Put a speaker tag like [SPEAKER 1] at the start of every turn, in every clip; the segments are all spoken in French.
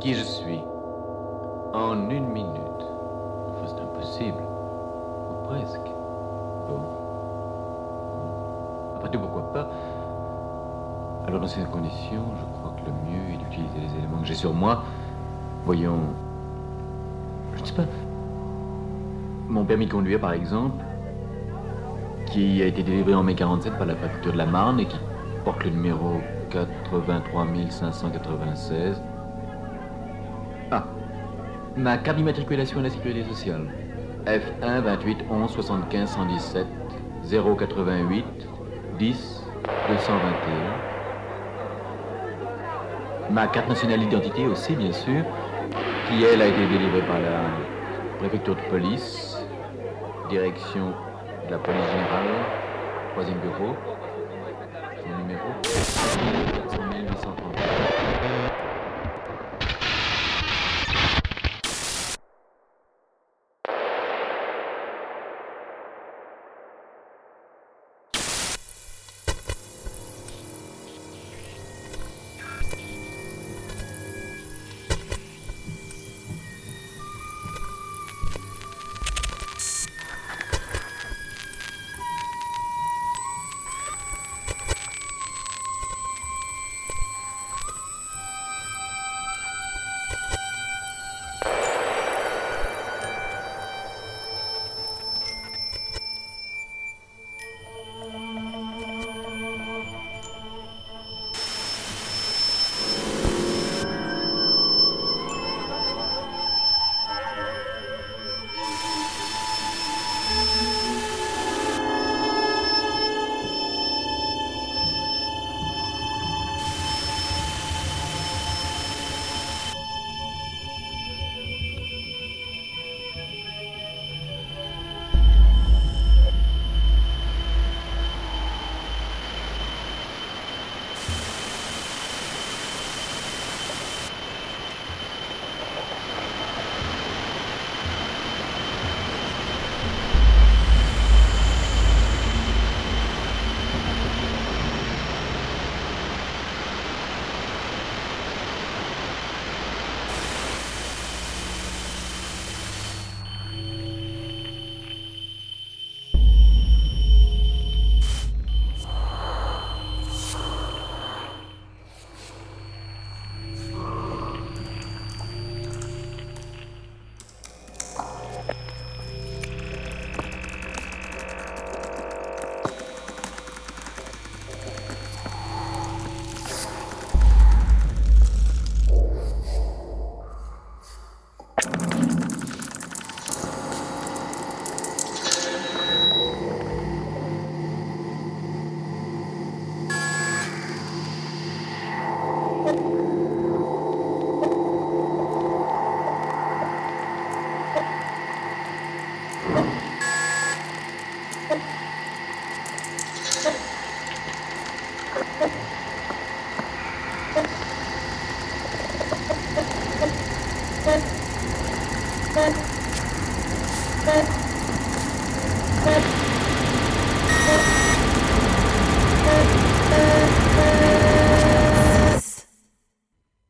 [SPEAKER 1] qui je suis? En une minute. Enfin, c'est impossible. Ou presque. Bon. Après tout, pourquoi pas? Alors, dans ces conditions, je crois que le mieux est d'utiliser les éléments que j'ai sur moi. Voyons. Je ne sais pas. Mon permis de conduire, par exemple, qui a été délivré en mai 47 par la préfecture de la Marne et qui porte le numéro 83 596. Ma carte d'immatriculation à la sécurité sociale. F1 28 11 75 117 088 10 221. Ma carte nationale d'identité aussi, bien sûr, qui elle a été délivrée par la préfecture de police, direction de la police générale, troisième bureau, son numéro 400 830.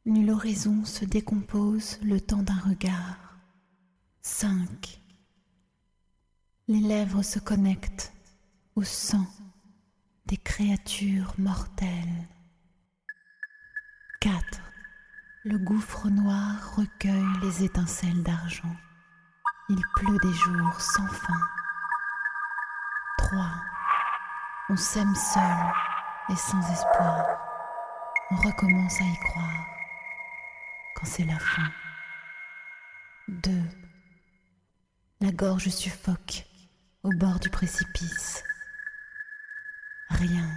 [SPEAKER 2] Nulle oraison se décompose le temps d'un regard. 5. Les lèvres se connectent au sang des créatures mortelles. 4. Le gouffre noir recueille les étincelles d'argent. Il pleut des jours sans fin. 3. On s'aime seul et sans espoir. On recommence à y croire quand c'est la fin. 2. La gorge suffoque au bord du précipice. Rien.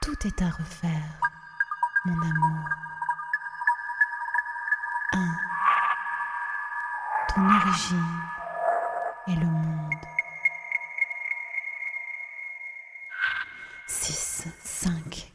[SPEAKER 2] Tout est à refaire, mon amour. 1. Ton origine est le monde. 6, 5,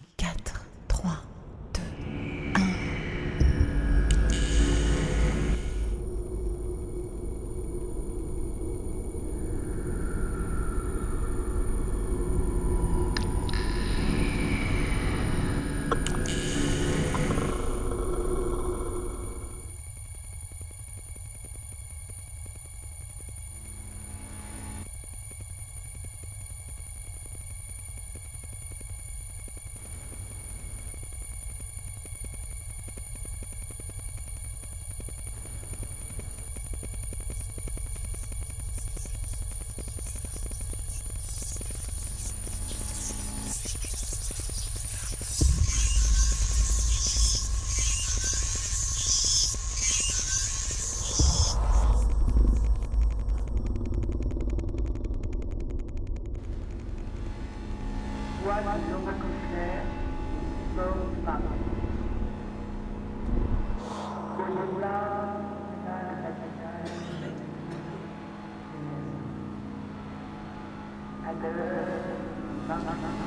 [SPEAKER 2] 刚刚，刚刚。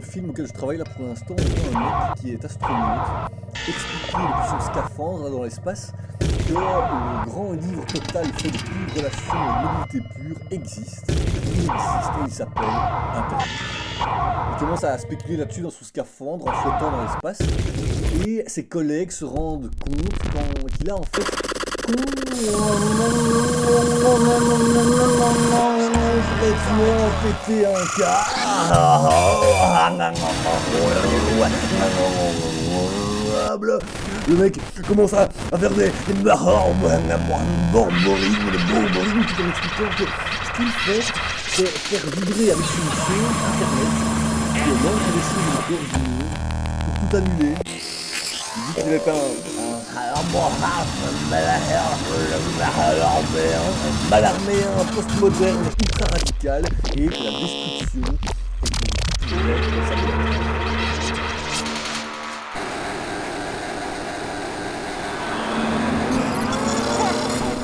[SPEAKER 3] Film auquel je travaille là pour l'instant, on voit un mec qui est astronaute expliquer depuis son scaphandre dans l'espace que le grand livre total fait de plus relations et mobilité pure existe. Il existe et il s'appelle Internet. Il commence à spéculer là-dessus dans son scaphandre en flottant dans l'espace et ses collègues se rendent compte qu'il a en fait un. Le mec commence à, faire des borborines, des borborines, tout en expliquant que ce qu'il fait, c'est faire vibrer avec une feu Internet qui est l'entrée de la gorge du mur pour tout annuler. Il dit qu'il est un, un post-moderne ultra radical et la destruction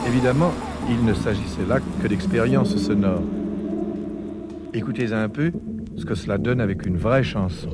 [SPEAKER 4] Évidemment, il ne s'agissait là que d'expériences sonores. Écoutez un peu ce que cela donne avec une vraie chanson.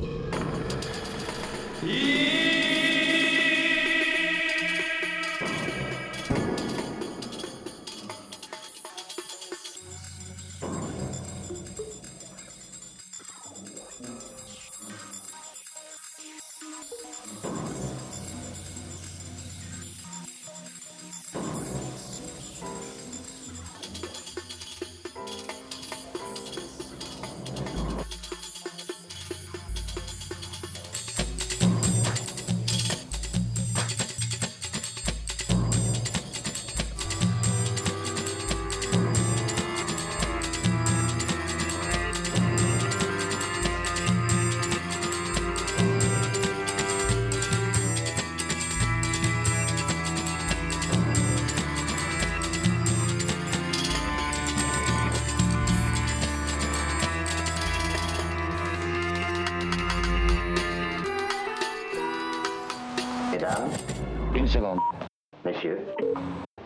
[SPEAKER 5] Messieurs,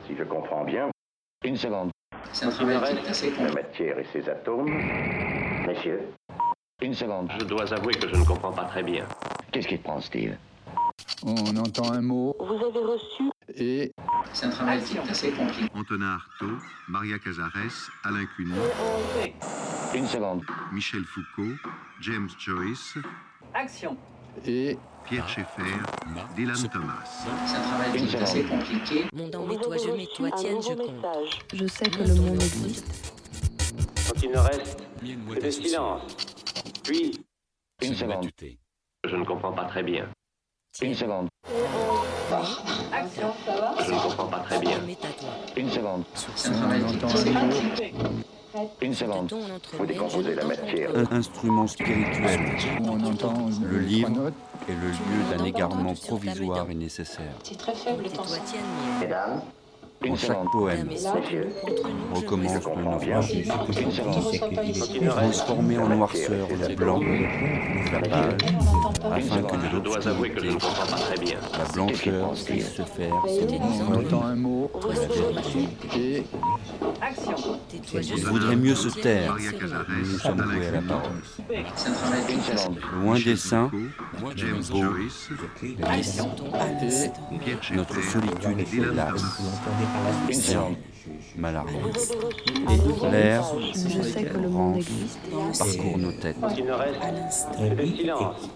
[SPEAKER 5] si je comprends bien, une seconde.
[SPEAKER 6] C'est un travail qui est assez
[SPEAKER 5] La matière et ses atomes. Messieurs, une seconde.
[SPEAKER 7] Je dois avouer que je ne comprends pas très bien.
[SPEAKER 5] Qu'est-ce qui te prend, Steve?
[SPEAKER 8] On entend un mot.
[SPEAKER 9] Vous avez reçu
[SPEAKER 8] Et
[SPEAKER 6] C'est un travail qui est assez compliqué.
[SPEAKER 10] Antonin Artaud, Maria Cazares, Alain Cuny,
[SPEAKER 5] Une seconde.
[SPEAKER 10] Michel Foucault, James Joyce,
[SPEAKER 6] Action
[SPEAKER 8] et
[SPEAKER 10] Pierre Schaeffer, Dylan Thomas.
[SPEAKER 6] C'est un travail qui est assez compliqué.
[SPEAKER 9] Mon mais toi je mets toi tienne je compte.
[SPEAKER 11] Je sais que le monde existe.
[SPEAKER 7] Quand il ne reste que le silence. Puis,
[SPEAKER 5] Une seconde.
[SPEAKER 7] je ne comprends pas très bien.
[SPEAKER 5] Une seconde.
[SPEAKER 7] Je ne comprends pas très bien.
[SPEAKER 5] Une seconde.
[SPEAKER 6] C'est un travail qui est assez compliqué.
[SPEAKER 5] Une seconde. Vous décomposez la matière.
[SPEAKER 12] Un instrument spirituel.
[SPEAKER 8] On entend
[SPEAKER 12] Le livre est le lieu d'un égarement provisoire et nécessaire.
[SPEAKER 9] C'est très faible tienne
[SPEAKER 5] Mesdames,
[SPEAKER 12] Dans
[SPEAKER 5] une
[SPEAKER 12] chaque poème, recommence le naufrage. Transformer en noirceur le blanc de la page, afin que de l'obscurité, la blancheur puisse se faire
[SPEAKER 8] On entend un mot.
[SPEAKER 9] Toi je
[SPEAKER 8] et
[SPEAKER 12] Il vaudrait mieux se taire. Nous sommes voués à la parole.
[SPEAKER 5] Une.
[SPEAKER 12] Loin des saints,
[SPEAKER 10] James
[SPEAKER 12] beau.
[SPEAKER 10] Joyce,
[SPEAKER 12] notre solitude est lasse.
[SPEAKER 5] Une seconde.
[SPEAKER 12] malarde. L'air,
[SPEAKER 11] Je sais que le monde existe.
[SPEAKER 12] parcourt nos têtes.
[SPEAKER 7] Quand ne reste que le silence.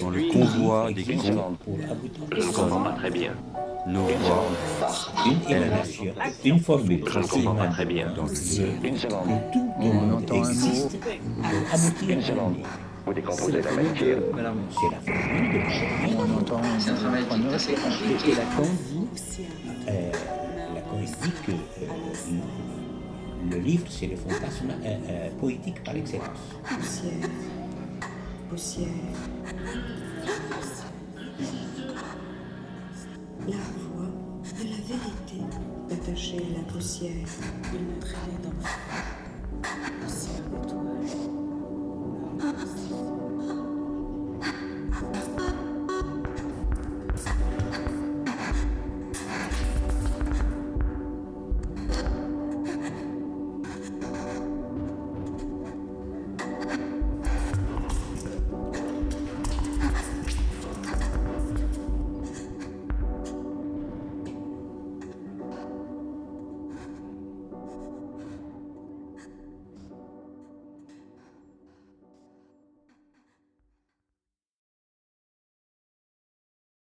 [SPEAKER 12] Dans le convoi des
[SPEAKER 5] Une
[SPEAKER 12] cons,
[SPEAKER 5] seconde.
[SPEAKER 7] Je ne comprends pas très bien.
[SPEAKER 12] nos voix
[SPEAKER 13] Une émanation, une formule
[SPEAKER 7] Je ne comprends pas très bien.
[SPEAKER 12] dans.
[SPEAKER 5] Une seconde.
[SPEAKER 13] tout le
[SPEAKER 8] on
[SPEAKER 13] monde
[SPEAKER 8] entend un mot
[SPEAKER 13] existe
[SPEAKER 5] Une seconde. Vous décomposez la matière.
[SPEAKER 13] C'est la formule de
[SPEAKER 8] on entend
[SPEAKER 6] C'est un travail assez compliqué.
[SPEAKER 13] Et Lacan dit, euh, Lacan dit que euh, le livre, c'est le fantasme euh, euh, poétique par excellence.
[SPEAKER 11] Poussière. Poussière. La voix de la vérité. Attaché à la poussière, il me traînait dans ma poussière.